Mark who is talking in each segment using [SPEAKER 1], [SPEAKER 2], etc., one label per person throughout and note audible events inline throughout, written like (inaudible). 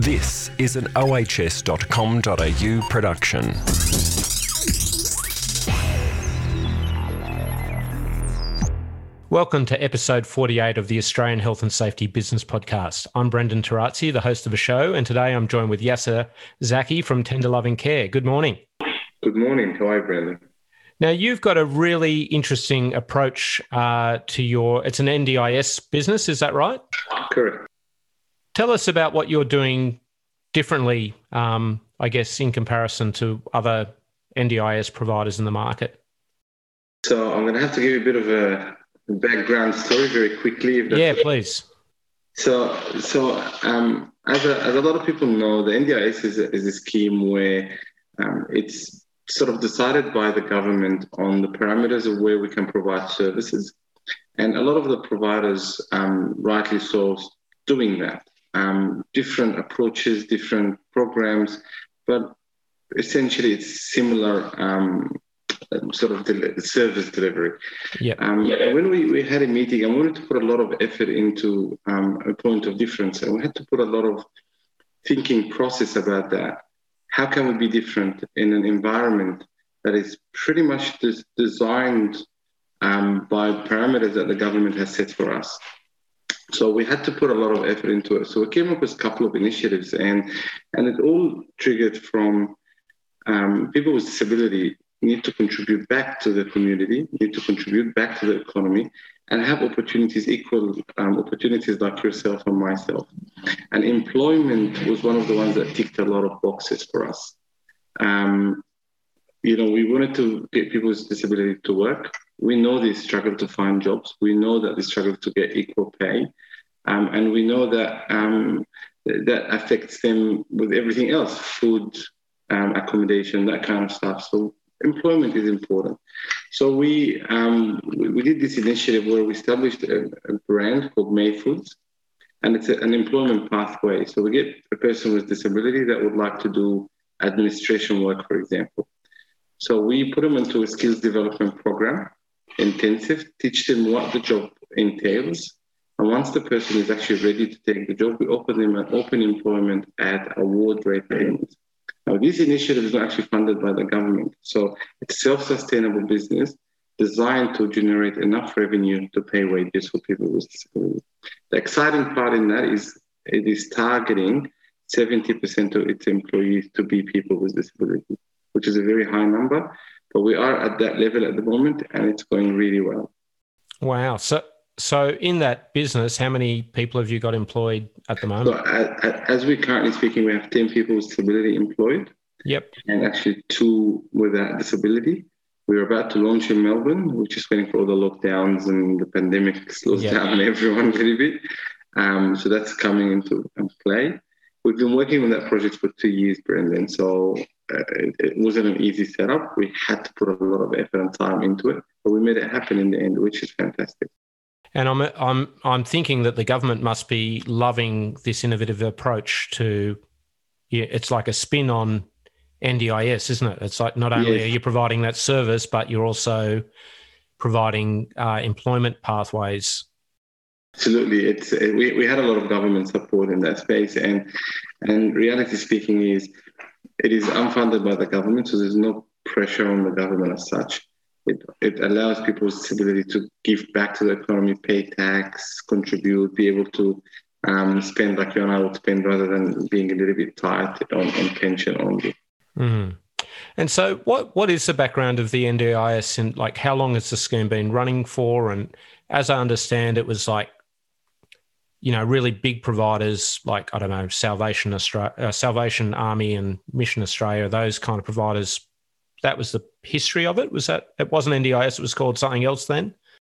[SPEAKER 1] This is an ohs.com.au production.
[SPEAKER 2] Welcome to episode 48 of the Australian Health and Safety Business Podcast. I'm Brendan Torazzi, the host of the show, and today I'm joined with Yasser Zaki from Tender Loving Care. Good morning.
[SPEAKER 3] Good morning. How are you, Brendan?
[SPEAKER 2] Now, you've got a really interesting approach uh, to your, it's an NDIS business, is that right?
[SPEAKER 3] Correct.
[SPEAKER 2] Tell us about what you're doing differently, um, I guess, in comparison to other NDIS providers in the market.
[SPEAKER 3] So I'm going to have to give you a bit of a background story very quickly.
[SPEAKER 2] yeah, please.
[SPEAKER 3] So, so um, as, a, as a lot of people know, the NDIS is a, is a scheme where um, it's sort of decided by the government on the parameters of where we can provide services. And a lot of the providers, um, rightly so, doing that. Um, different approaches, different programs, but essentially it's similar um, sort of the service delivery.
[SPEAKER 2] Yeah.
[SPEAKER 3] Um, when we, we had a meeting, I wanted to put a lot of effort into um, a point of difference, and we had to put a lot of thinking process about that. How can we be different in an environment that is pretty much des- designed um, by parameters that the government has set for us? So we had to put a lot of effort into it. So we came up with a couple of initiatives, and and it all triggered from um, people with disability need to contribute back to the community, need to contribute back to the economy, and have opportunities, equal um, opportunities like yourself and myself. And employment was one of the ones that ticked a lot of boxes for us. Um, you know, we wanted to get people with disability to work. We know they struggle to find jobs. We know that they struggle to get equal pay. Um, and we know that um, that affects them with everything else food, um, accommodation, that kind of stuff. So employment is important. So we, um, we, we did this initiative where we established a, a brand called May Foods, and it's an employment pathway. So we get a person with disability that would like to do administration work, for example. So we put them into a skills development program, intensive, teach them what the job entails. And once the person is actually ready to take the job, we offer them an open employment at award rate payments. Now, this initiative is not actually funded by the government. So it's self-sustainable business designed to generate enough revenue to pay wages for people with disabilities. The exciting part in that is it is targeting 70% of its employees to be people with disabilities, which is a very high number. But we are at that level at the moment and it's going really well.
[SPEAKER 2] Wow. So so, in that business, how many people have you got employed at the moment?
[SPEAKER 3] So, as we're currently speaking, we have 10 people with disability employed.
[SPEAKER 2] Yep.
[SPEAKER 3] And actually, two without disability. We're about to launch in Melbourne, which is waiting for all the lockdowns and the pandemic (laughs) slows yep. down everyone a little bit. Um, so, that's coming into play. We've been working on that project for two years, Brendan. So, it, it, wasn't an easy setup. We had to put a lot of effort and time into it, but we made it happen in the end, which is fantastic.
[SPEAKER 2] And I'm I'm I'm thinking that the government must be loving this innovative approach to. Yeah, it's like a spin on NDIS, isn't it? It's like not only yes. are you providing that service, but you're also providing uh, employment pathways.
[SPEAKER 3] Absolutely, it's we, we had a lot of government support in that space, and and reality speaking is it is unfunded by the government, so there's no pressure on the government as such. It, it allows people's ability to give back to the economy, pay tax, contribute, be able to um, spend like you and I would spend rather than being a little bit tight on, on pension only.
[SPEAKER 2] Mm. And so, what what is the background of the NDIS and like how long has the scheme been running for? And as I understand, it was like, you know, really big providers like I don't know, Salvation Australia, uh, Salvation Army, and Mission Australia. Those kind of providers that was the history of it? Was that it wasn't NDIS? It was called something else then.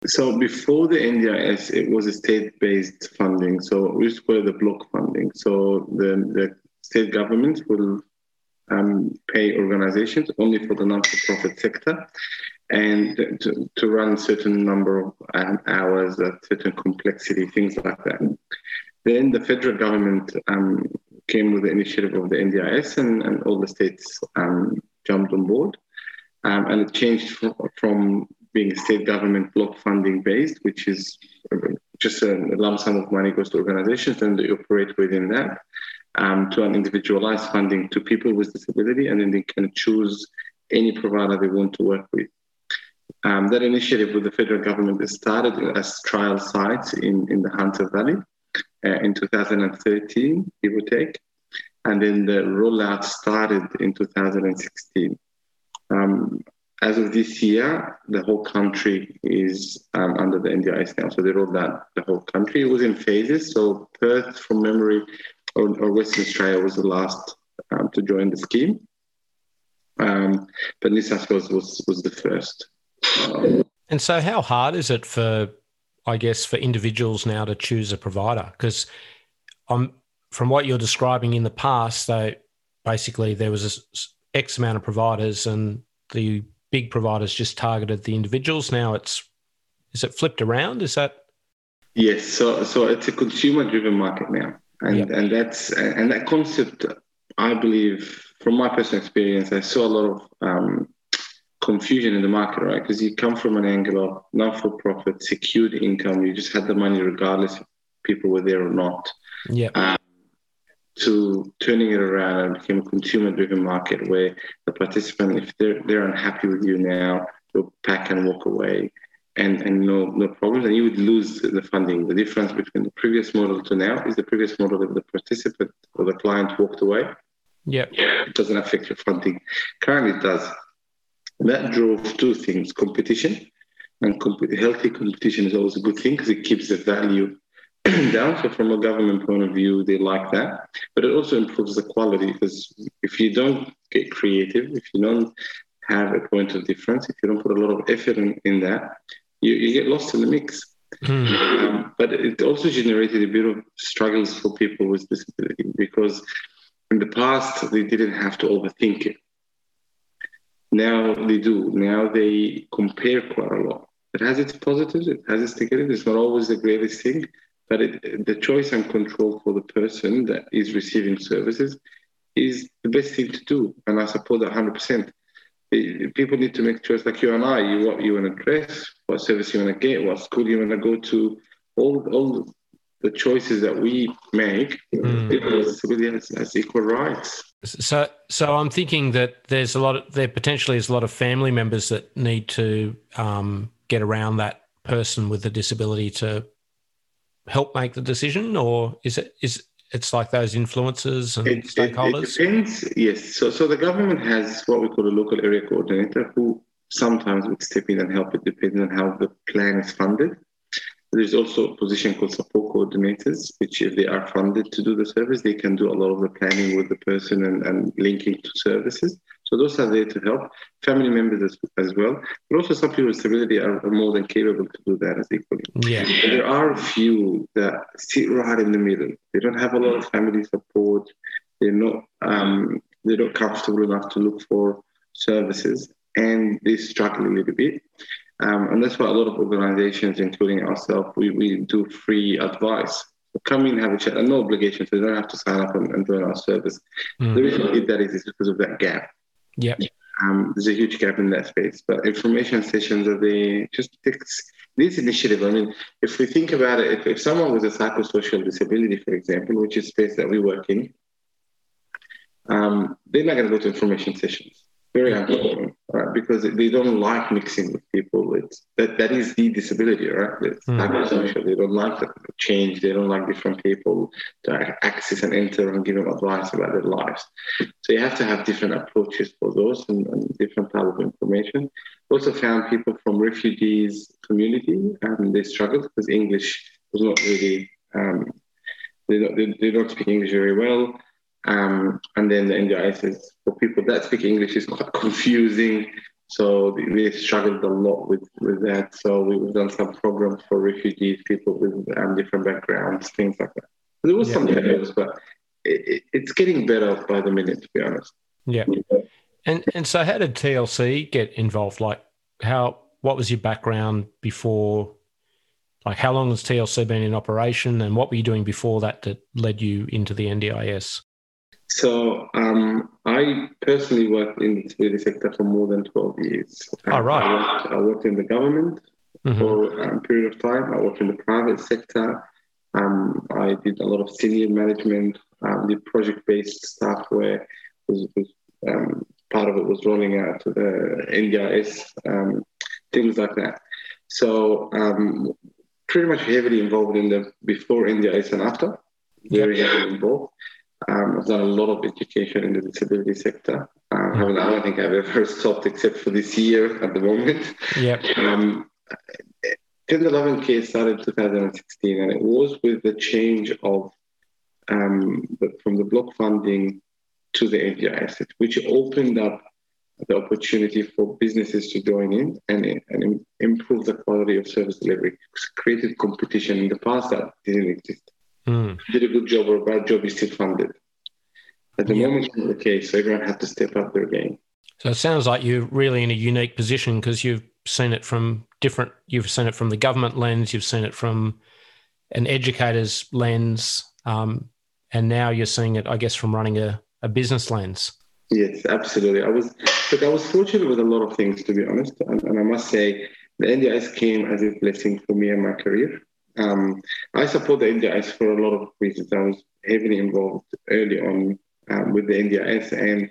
[SPEAKER 3] So before the NDIS, it was a state-based funding. So we used to call it the block funding. So the, the state government will um, pay organizations only for the non-for-profit sector and to, to run certain number of um, hours, a certain complexity, things like that. Then the federal government um, came with the initiative of the NDIS and, and all the states um, jumped on board. Um, and it changed from, from being state government block funding based, which is just a lump sum of money goes to organizations and they operate within that, um, to an individualized funding to people with disability, and then they can choose any provider they want to work with. Um, that initiative with the federal government started as trial sites in, in the Hunter Valley uh, in 2013, give or take. And then the rollout started in 2016. Um, as of this year, the whole country is um, under the NDIS now. So they rolled out the whole country. It was in phases. So Perth, from memory, or, or Western Australia was the last um, to join the scheme. Um, but New South Wales was, was the first.
[SPEAKER 2] And so, how hard is it for, I guess, for individuals now to choose a provider? Because I'm from what you're describing in the past, though, basically there was a X amount of providers, and the big providers just targeted the individuals. Now it's is it flipped around? Is that?
[SPEAKER 3] Yes. So so it's a consumer driven market now, and yep. and that's and that concept, I believe, from my personal experience, I saw a lot of um, confusion in the market, right? Because you come from an angle of not for profit, secured income. You just had the money regardless if people were there or not.
[SPEAKER 2] Yeah. Um,
[SPEAKER 3] to turning it around and became a consumer driven market where the participant, if they're, they're unhappy with you now, they'll pack and walk away and, and no, no problems. And you would lose the funding. The difference between the previous model to now is the previous model that the participant or the client walked away.
[SPEAKER 2] Yeah.
[SPEAKER 3] It doesn't affect your funding. Currently, it does. That drove two things competition. And comp- healthy competition is always a good thing because it keeps the value (clears throat) down. So from a government point of view, they like that. But it also improves the quality because if you don't get creative, if you don't have a point of difference, if you don't put a lot of effort in, in that, you, you get lost in the mix. Mm. Um, but it also generated a bit of struggles for people with disability because in the past they didn't have to overthink it. Now they do. Now they compare quite a lot. It has its positives, it has its negatives. It's not always the greatest thing, but it, the choice and control for the person that is receiving services is the best thing to do. And I support that 100%. Eh, people need to make choice like you and I. You what you want to dress, what service you want to get, what school you want to go to, all all the choices that we make. Mm. People with has, has equal rights.
[SPEAKER 2] So, so I'm thinking that there's a lot. Of, there potentially is a lot of family members that need to um, get around that person with a disability to help make the decision, or is it is it's like those influencers and it, stakeholders?
[SPEAKER 3] It, it depends. Yes. So so the government has what we call a local area coordinator who sometimes would step in and help it depending on how the plan is funded. There's also a position called support coordinators, which if they are funded to do the service, they can do a lot of the planning with the person and, and linking to services. So those are there to help family members as, as well. But also some people with disability are, are, more than capable to do that as equally.
[SPEAKER 2] Yeah.
[SPEAKER 3] there are a few that sit right in the middle. They don't have a lot of family support. They're not um, they're not comfortable enough to look for services and they struggle a little bit. Um, and that's why a lot of organizations, including ourselves, we, we do free advice. So come in, have a chat, and no obligation, so you don't have to sign up and, and join our service. Mm. The reason we did that is, is because of that gap.
[SPEAKER 2] Yeah.
[SPEAKER 3] Um, there's a huge gap in that space, but information sessions are the just takes this initiative. I mean, if we think about it, if, if someone with a psychosocial disability, for example, which is space that we work in, um, they're not going to go to information sessions very uncomfortable, right? Because they don't like mixing with people. It's that that is the disability, right? It's mm. They don't like the change. They don't like different people to access and enter and give them advice about their lives. So you have to have different approaches for those and, and different type of information. Also found people from refugees community and they struggled because English was not really um, they don't, they, they don't speak English very well. Um, and then the NDIS is for people that speak English is quite (laughs) confusing. So we struggled a lot with, with that. So we've done some programs for refugees, people with um, different backgrounds, things like that. There was yeah. some failures, but it, it's getting better by the minute, to be honest.
[SPEAKER 2] Yeah. And and so, how did TLC get involved? Like, how what was your background before? Like, how long has TLC been in operation, and what were you doing before that that led you into the NDIS?
[SPEAKER 3] So um, I personally worked in the disability sector for more than 12 years.
[SPEAKER 2] All right.
[SPEAKER 3] I worked, I worked in the government mm-hmm. for a period of time. I worked in the private sector. Um, I did a lot of senior management um, the project-based stuff where was, was um, part of it was rolling out to the NDIS, um, things like that. So um, pretty much heavily involved in the before NDIS and after, very heavily involved. Um, I've done a lot of education in the disability sector. Um, I, I don't think I've ever stopped except for this year at the moment.
[SPEAKER 2] Yep.
[SPEAKER 3] Um, Tender Loving Care started in 2016, and it was with the change of um, the, from the block funding to the NDIS, which opened up the opportunity for businesses to join in and, and improve the quality of service delivery. It created competition in the past that didn't exist. Mm. Did a good job or a bad job, you still funded. At the moment, it's not the case. So everyone had to step up their game.
[SPEAKER 2] So it sounds like you're really in a unique position because you've seen it from different. You've seen it from the government lens. You've seen it from an educator's lens, um, and now you're seeing it, I guess, from running a, a business lens.
[SPEAKER 3] Yes, absolutely. I was, look, I was fortunate with a lot of things, to be honest, and, and I must say, the NDIS came as a blessing for me and my career. Um, I support the NDIS for a lot of reasons. I was heavily involved early on um, with the NDIS, and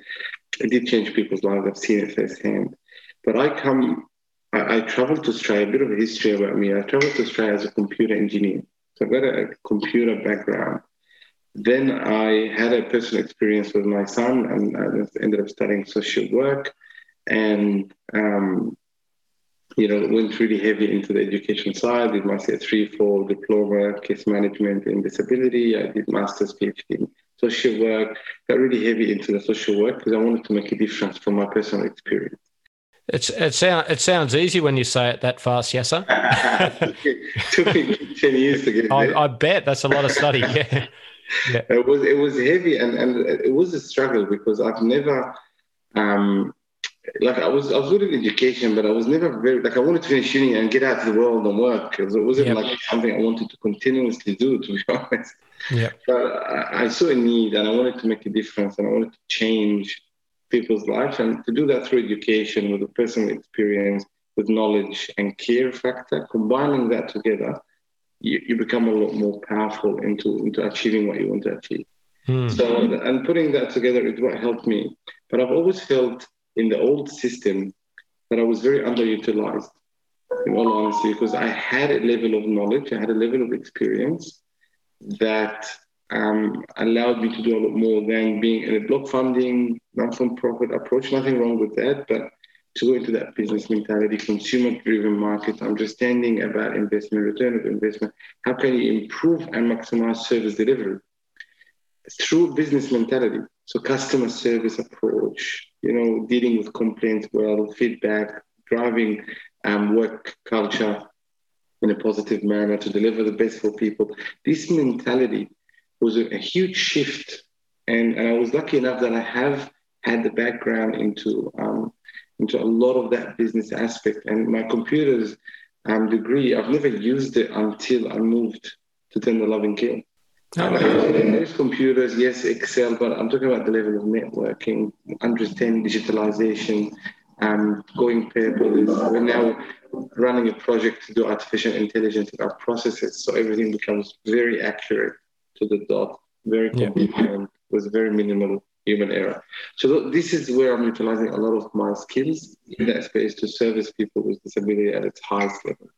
[SPEAKER 3] it did change people's lives. I've seen it firsthand. But I come, I, I traveled to Australia, a bit of a history about me. I traveled to Australia as a computer engineer. So I've got a computer background. Then I had a personal experience with my son and I ended up studying social work and, um, you know, went really heavy into the education side, did my three, four diploma, case management in disability. I did master's PhD in social work, got really heavy into the social work because I wanted to make a difference from my personal experience.
[SPEAKER 2] It's, it, sound, it sounds easy when you say it that fast, Yasser.
[SPEAKER 3] it (laughs) took me 10 years to get
[SPEAKER 2] I, I, bet that's a lot of study. (laughs) Yeah.
[SPEAKER 3] yeah. It was it was heavy and, and it was a struggle because I've never um, like I was I was good in education, but I was never very like I wanted to finish uni and get out to the world and work because it wasn't yep. like something I wanted to continuously do, to be (laughs) honest.
[SPEAKER 2] Yeah.
[SPEAKER 3] But I, I, saw a need and I wanted to make a difference and I wanted to change people's lives and to do that through education with a personal experience, with knowledge and care factor, combining that together, you, you become a lot more powerful into, into achieving what you want to achieve. Hmm. So and putting that together is what helped me. But I've always felt in the old system that I was very underutilized, in all honesty, because I had a level of knowledge, I had a level of experience that um, allowed me to do a lot more than being in a block funding, non-for-profit approach. Nothing wrong with that, but to go into that business mentality, consumer-driven market, understanding about investment, return of investment, how can you improve and maximize service delivery through business mentality? So customer service approach, you know, dealing with complaints well, feedback, driving um, work culture in a positive manner to deliver the best for people. This mentality was a, a huge shift. And, and I was lucky enough that I have had the background into um, into a lot of that business aspect. And my computer's um, degree, I've never used it until I moved to Tender Loving. Oh, there's computers, yes, Excel, but I'm talking about the level of networking, understanding digitalization, um, going paperless. We're now running a project to do artificial intelligence in our processes, so everything becomes very accurate to the dot, very convenient, yeah. with very minimal human error. So this is where I'm utilizing a lot of my skills in that space to service people with disability at its highest level.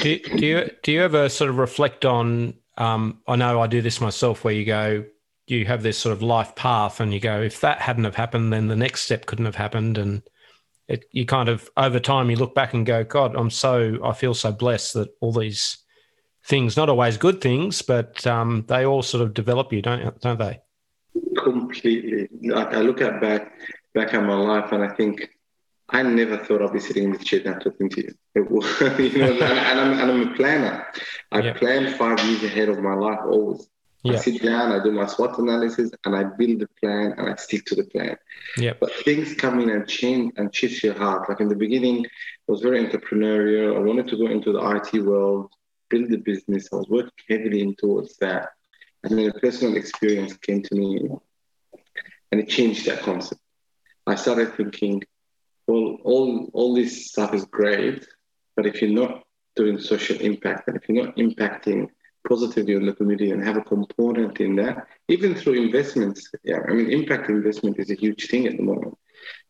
[SPEAKER 2] Do, do you do you ever sort of reflect on um, I know I do this myself where you go, you have this sort of life path and you go, if that hadn't have happened, then the next step couldn't have happened. And it, you kind of, over time, you look back and go, God, I'm so, I feel so blessed that all these things, not always good things, but um, they all sort of develop you, don't, don't they?
[SPEAKER 3] Completely. I look at back, back at my life and I think, I never thought I'd be sitting in this chair now talking to you. Was, (laughs) you know, and, and, I'm, and, I'm, a planner. I yeah. plan five years ahead of my life always. Yeah. I sit down, I do my SWOT analysis, and I build the plan, and I stick to the plan.
[SPEAKER 2] Yeah.
[SPEAKER 3] But things come in and change and shift your heart. Like in the beginning, I was very entrepreneurial. I wanted to go into the IT world, build the business. I was working heavily in towards that. And then a personal experience came to me, and it changed that concept. I started thinking, well, all all this stuff is great, but if you're not doing social impact and if you're not impacting positively on the community and have a component in that, even through investments. Yeah, I mean, impact investment is a huge thing at the moment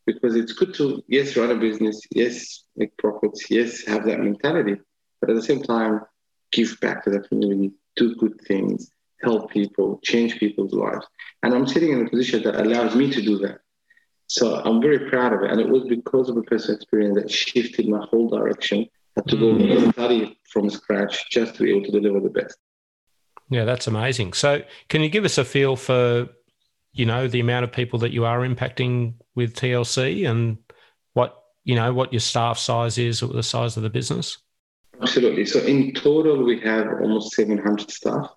[SPEAKER 3] because it's good to, yes, run a business, yes, make profits, yes, have that mentality, but at the same time, give back to the community, do good things, help people, change people's lives. And I'm sitting in a position that allows me to do that. So I'm very proud of it. And it was because of a personal experience that shifted my whole direction. I had to go mm. study from scratch just to be able to deliver the best.
[SPEAKER 2] Yeah, that's amazing. So can you give us a feel for, you know, the amount of people that you are impacting with TLC and what, you know, what your staff size is or the size of the business?
[SPEAKER 3] Absolutely. So in total, we have almost 700 staff.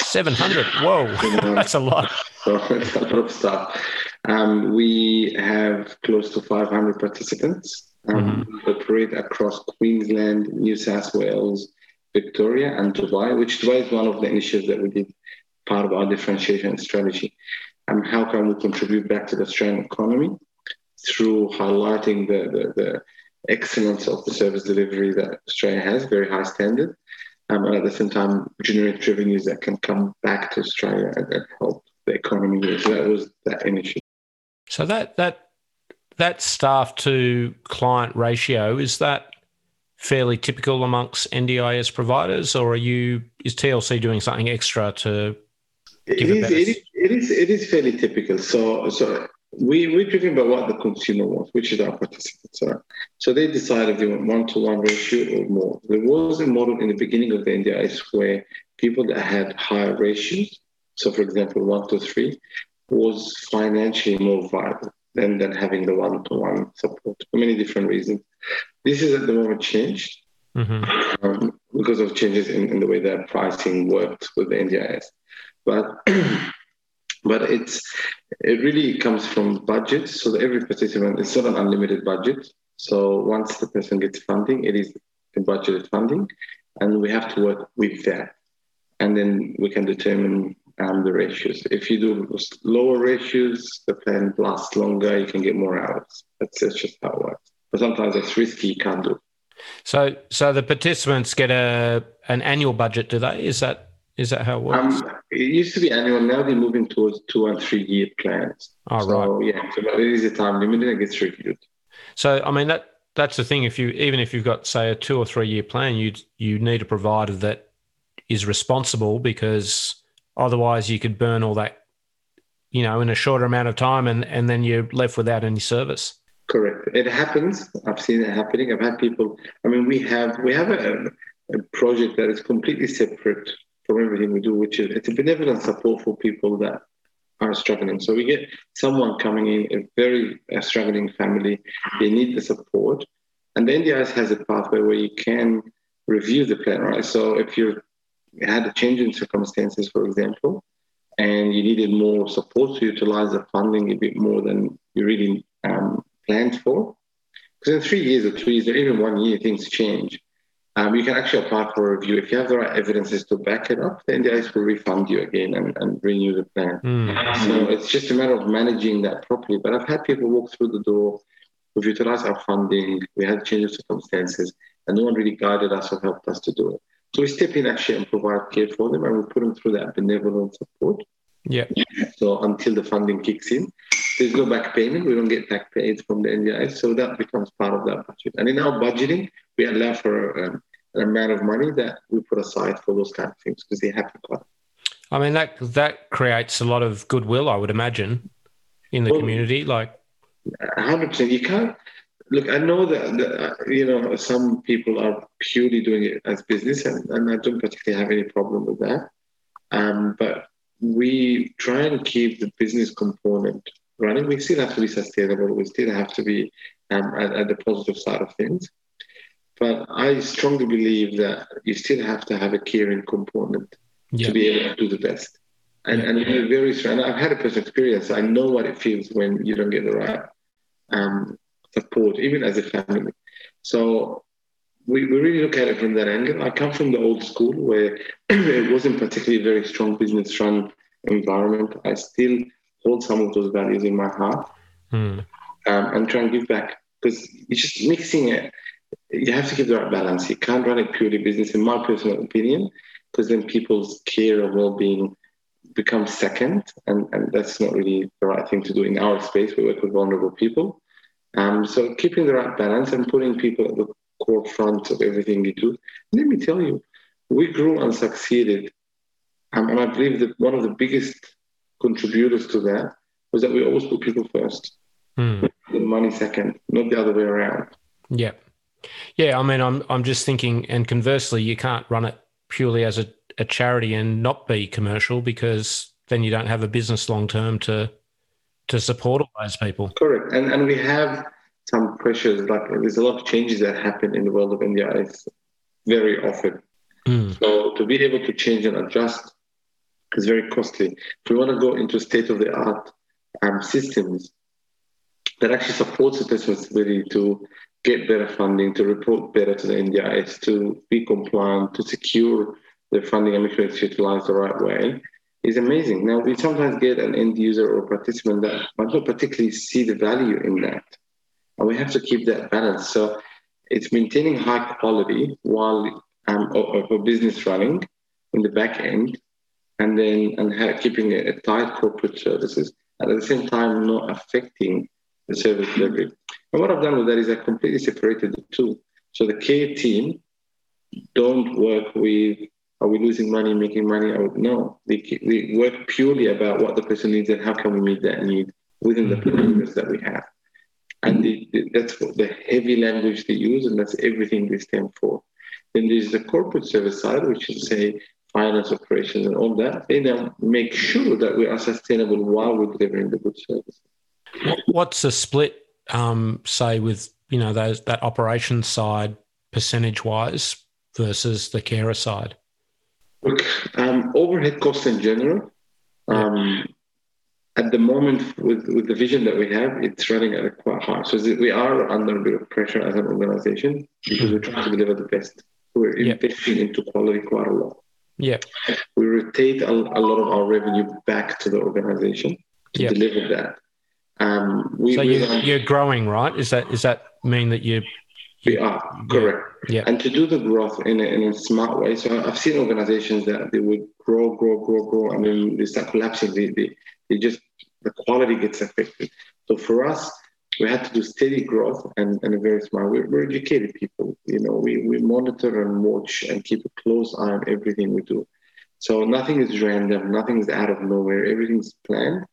[SPEAKER 2] 700. Whoa, (laughs) that's a lot. (laughs)
[SPEAKER 3] So it's a lot of staff. Um, we have close to 500 participants. Um, mm-hmm. We operate across Queensland, New South Wales, Victoria, and Dubai, which Dubai is one of the initiatives that we did part of our differentiation strategy. Um, how can we contribute back to the Australian economy through highlighting the, the, the excellence of the service delivery that Australia has, very high standard, um, and at the same time generate revenues that can come back to Australia and, and help the economy. So that was that initiative.
[SPEAKER 2] So that that that staff to client ratio is that fairly typical amongst NDIS providers, or are you is TLC doing something extra to?
[SPEAKER 3] give It is, it is, it is it is fairly typical. So so we, we're driven by what the consumer wants, which is our participants are. So they decide if they want one to one ratio or more. There was a model in the beginning of the NDIS where people that had higher ratios, so for example, one to three, was financially more viable than, than having the one to one support for many different reasons. This is at the moment changed mm-hmm. um, because of changes in, in the way that pricing worked with the NDIS. But (clears throat) but it's it really comes from budget. So every participant it's not an unlimited budget. So once the person gets funding, it is a budgeted funding, and we have to work with that, and then we can determine um, the ratios. If you do lower ratios, the plan lasts longer. You can get more hours. That's, that's just how it works. But sometimes it's risky. You can't do.
[SPEAKER 2] So, so the participants get a an annual budget, do they? Is that is that how it works? Um,
[SPEAKER 3] it used to be annual. Now they're moving towards two and three year plans.
[SPEAKER 2] Oh,
[SPEAKER 3] so,
[SPEAKER 2] right.
[SPEAKER 3] Yeah, so it is a time limit and it gets reviewed.
[SPEAKER 2] So, I mean, that that's the thing. If you even if you've got say a two or three year plan, you you need a provider that is responsible because otherwise you could burn all that, you know, in a shorter amount of time, and and then you're left without any service.
[SPEAKER 3] Correct. It happens. I've seen it happening. I've had people. I mean, we have we have a, a project that is completely separate from everything we do, which is it's a benevolent support for people that are struggling. So we get someone coming in, a very uh, struggling family, they need the support. And the NDIS has a pathway where you can review the plan, right? So if you had a change in circumstances, for example, and you needed more support to utilize the funding a bit more than you really um, planned for, because in three years or two years or even one year, things change um, you can actually apply for a review. If you have the right evidences to back it up, then the NDIS will refund you again and, and renew the plan. Mm. So it's just a matter of managing that properly. But I've had people walk through the door, we've utilized our funding, we had change of circumstances, and no one really guided us or helped us to do it. So we step in actually and provide care for them and we put them through that benevolent support.
[SPEAKER 2] Yeah.
[SPEAKER 3] So until the funding kicks in, there's no back payment. We don't get back paid from the NDIS. So that becomes part of that budget. And in our budgeting, we allow for um, an amount of money that we put aside for those kind of things because they happen quite.
[SPEAKER 2] I mean that that creates a lot of goodwill, I would imagine, in the well, community. Like,
[SPEAKER 3] hundred percent. You can't look. I know that, that, you know some people are purely doing it as business, and, and I don't particularly have any problem with that. Um, but we try and keep the business component running. We still have to be sustainable. We still have to be um, at, at the positive side of things. But I strongly believe that you still have to have a caring component yeah. to be able to do the best. And, yeah. and very strong. And I've had a personal experience. I know what it feels when you don't get the right um, support, even as a family. So we, we really look at it from that angle. I come from the old school where (clears throat) it wasn't particularly a very strong business run environment. I still hold some of those values in my heart mm. um, and try and give back because it's just mixing it you have to keep the right balance. You can't run it purely business, in my personal opinion. because then people's care and well-being becomes second, and, and that's not really the right thing to do in our space. We work with vulnerable people. Um, so keeping the right balance and putting people at the core front of everything you do. Let me tell you, we grew and succeeded. Um, and I believe that one of the biggest contributors to that was that we always put people first,
[SPEAKER 2] mm.
[SPEAKER 3] the money second, not the other way around.
[SPEAKER 2] Yeah. Yeah, I mean, I'm I'm just thinking, and conversely, you can't run it purely as a, a charity and not be commercial because then you don't have a business long term to to support all those people.
[SPEAKER 3] Correct, and and we have some pressures. Like there's a lot of changes that happen in the world of NDIS very often.
[SPEAKER 2] Mm.
[SPEAKER 3] So to be able to change and adjust is very costly. If we want to go into state of the art um, systems that actually supports the responsibility to get better funding, to report better to the NDIS, to be compliant, to secure the funding and make sure it's utilized the right way, is amazing. Now, we sometimes get an end user or participant that might not particularly see the value in that. And we have to keep that balance. So it's maintaining high quality while um, a business running in the back end, and then and keeping a, a tight corporate services, and at the same time not affecting the service delivery. And what I've done with that is I completely separated the two. So the care team don't work with are we losing money, making money? I would no. we, they work purely about what the person needs and how can we meet that need within the mm-hmm. parameters that we have. And the, the, that's the heavy language they use, and that's everything they stand for. Then there's the corporate service side, which is say finance operations and all that. They then make sure that we are sustainable while we're delivering the good service.
[SPEAKER 2] What's the split, um, say, with you know those that operations side percentage wise versus the carer side?
[SPEAKER 3] Look, um, overhead costs in general. Um, at the moment, with, with the vision that we have, it's running at a quite high. So we are under a bit of pressure as an organization because we're trying to deliver the best. We're investing into quality quite a lot.
[SPEAKER 2] Yeah.
[SPEAKER 3] We rotate a, a lot of our revenue back to the organization to yep. deliver that. Um,
[SPEAKER 2] we, so you, are growing, right? Is that is that mean that you?
[SPEAKER 3] We are correct.
[SPEAKER 2] Yeah.
[SPEAKER 3] And to do the growth in a, in a smart way. So I've seen organizations that they would grow, grow, grow, grow, and then they start collapsing. They, they, they just the quality gets affected. So for us, we had to do steady growth and, and a very smart. We're, we're educated people. You know, we, we monitor and watch and keep a close eye on everything we do. So nothing is random, nothing is out of nowhere. Everything's planned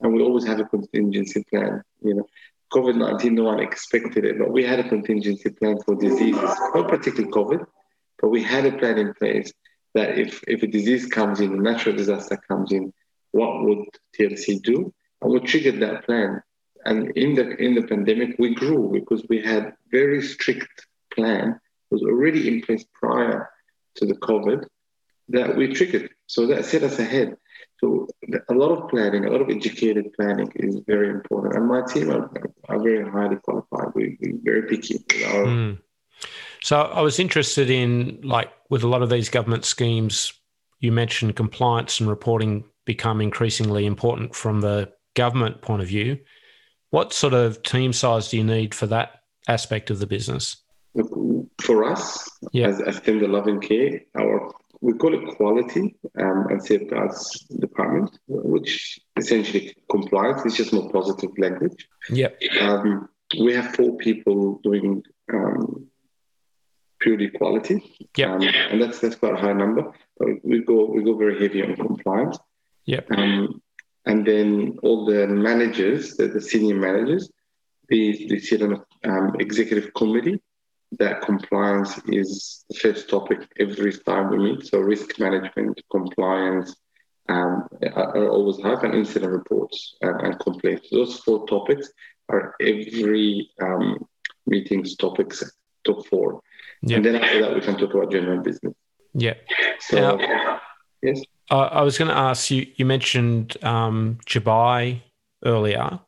[SPEAKER 3] and we always have a contingency plan. You know, COVID nineteen, no one expected it, but we had a contingency plan for diseases, not particularly COVID, but we had a plan in place that if if a disease comes in, a natural disaster comes in, what would TLC do? And we triggered that plan. And in the in the pandemic, we grew because we had very strict plan was already in place prior to the COVID that we triggered. So that set us ahead. So a lot of planning, a lot of educated planning is very important. And my team are, are very highly qualified. We, are very picky. Our...
[SPEAKER 2] Mm. So I was interested in, like, with a lot of these government schemes, you mentioned compliance and reporting become increasingly important from the government point of view. What sort of team size do you need for that aspect of the business?
[SPEAKER 3] For us, yeah. as, as Tender Love and Care, our we call it quality um, and safeguards department, which essentially compliance. It's just more positive language.
[SPEAKER 2] Yep.
[SPEAKER 3] Um, we have four people doing um, purely quality.
[SPEAKER 2] Yeah.
[SPEAKER 3] Um, and that's that's quite a high number. But we go we go very heavy on compliance.
[SPEAKER 2] Yeah.
[SPEAKER 3] Um, and then all the managers, the, the senior managers, they, they sit on an um, executive committee that compliance is the first topic every time we meet. So risk management, compliance, um, are always have an incident reports um, and complaints. Those four topics are every um, meeting's topics, top four. Yeah. And then after that, we can talk about general business.
[SPEAKER 2] Yeah.
[SPEAKER 3] So, now, yes.
[SPEAKER 2] I was going to ask you, you mentioned um, Dubai earlier.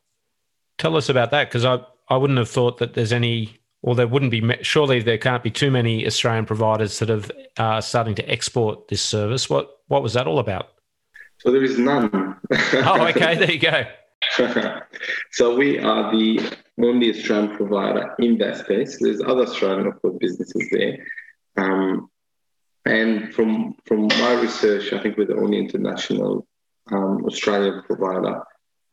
[SPEAKER 2] Tell us about that because I, I wouldn't have thought that there's any or there wouldn't be surely there can't be too many Australian providers that have uh, starting to export this service. What what was that all about?
[SPEAKER 3] So there is none. (laughs)
[SPEAKER 2] oh, okay, there you go. (laughs)
[SPEAKER 3] so we are the only Australian provider in that space. There's other Australian of course businesses there, um, And from from my research, I think we're the only international um, Australian provider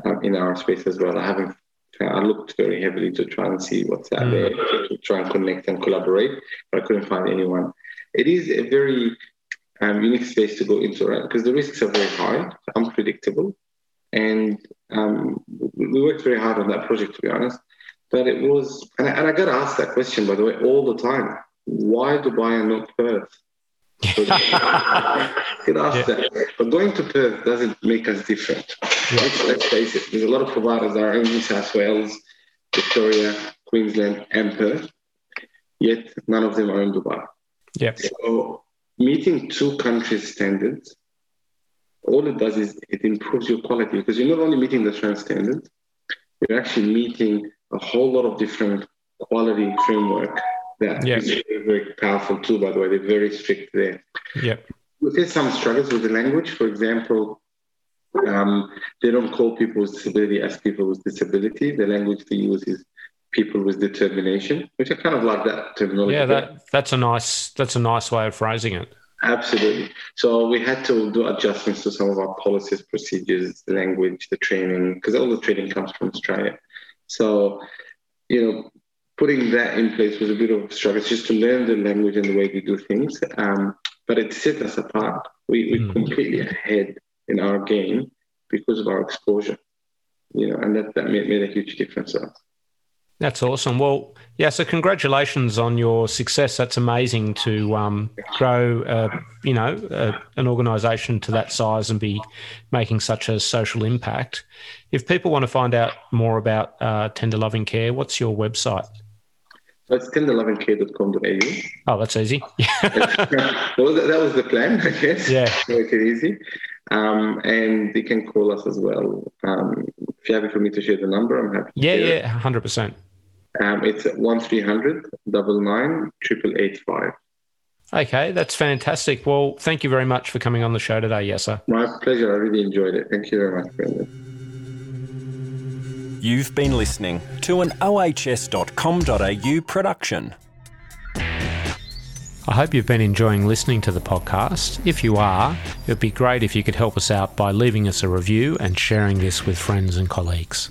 [SPEAKER 3] um, in our space as well. I haven't. I looked very heavily to try and see what's out mm. there to try and connect and collaborate, but I couldn't find anyone. It is a very um, unique space to go into, right? Because the risks are very high, unpredictable, and um, we worked very hard on that project, to be honest. But it was, and I, and I got asked that question, by the way, all the time. Why Dubai and not Perth? get asked yeah. that. But going to Perth doesn't make us different. Let's, let's, face it. There's a lot of providers that are in New South Wales, Victoria, Queensland, and Perth. Yet none of them are in Dubai.
[SPEAKER 2] Yeah.
[SPEAKER 3] So meeting two countries' standards, all it does is it improves your quality because you're not only meeting the trans standards, you're actually meeting a whole lot of different quality framework that yep. is very, very powerful too, by the way. They're very strict there.
[SPEAKER 2] Yep.
[SPEAKER 3] We face some struggles with the language. For example, um, they don't call people with disability as people with disability. The language they use is people with determination, which I kind of like that terminology.
[SPEAKER 2] Yeah, that, that's a nice that's a nice way of phrasing it.
[SPEAKER 3] Absolutely. So we had to do adjustments to some of our policies, procedures, language, the training, because all the training comes from Australia. So, you know, putting that in place was a bit of a struggle It's just to learn the language and the way we do things. Um, but it set us apart. We, we're mm. completely ahead in our game because of our exposure, you know, and that, that made, made a huge difference to us.
[SPEAKER 2] That's awesome. Well, yeah. So congratulations on your success. That's amazing to um, grow, uh, you know, uh, an organisation to that size and be making such a social impact. If people want to find out more about uh, Tender Loving Care, what's your website?
[SPEAKER 3] So it's tenderlovingcare.com.au.
[SPEAKER 2] Oh, that's easy. (laughs) (laughs)
[SPEAKER 3] well, that was the plan, I guess.
[SPEAKER 2] Yeah.
[SPEAKER 3] Make it easy. Um, and they can call us as well. Um, if you're happy for me to share the number, I'm happy.
[SPEAKER 2] Yeah, yeah, 100%.
[SPEAKER 3] Um, it's one three hundred double nine triple eight five.
[SPEAKER 2] Okay, that's fantastic. Well, thank you very much for coming on the show today, Yasser.
[SPEAKER 3] My pleasure. I really enjoyed it. Thank you very much, Brendan.
[SPEAKER 1] You've been listening to an ohs.com.au production.
[SPEAKER 2] I hope you've been enjoying listening to the podcast. If you are, it would be great if you could help us out by leaving us a review and sharing this with friends and colleagues.